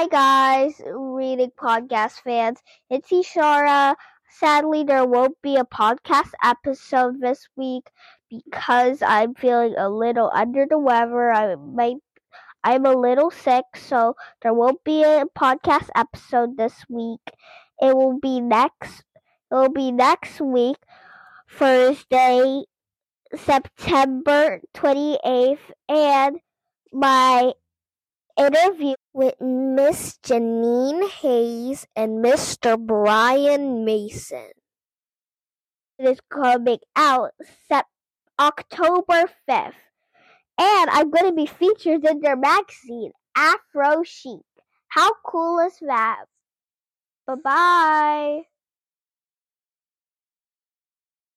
Hi guys, reading podcast fans. It's Ishara. Sadly, there won't be a podcast episode this week because I'm feeling a little under the weather. I might I'm a little sick, so there won't be a podcast episode this week. It will be next it will be next week, Thursday, September 28th, and my interview with Miss Jeanine Hays and Mr. Bryan Mason. It is coming out sep- October 5th. And I'm going to be featured in their magazine, Aphrochic. How cool is that? Bye bye.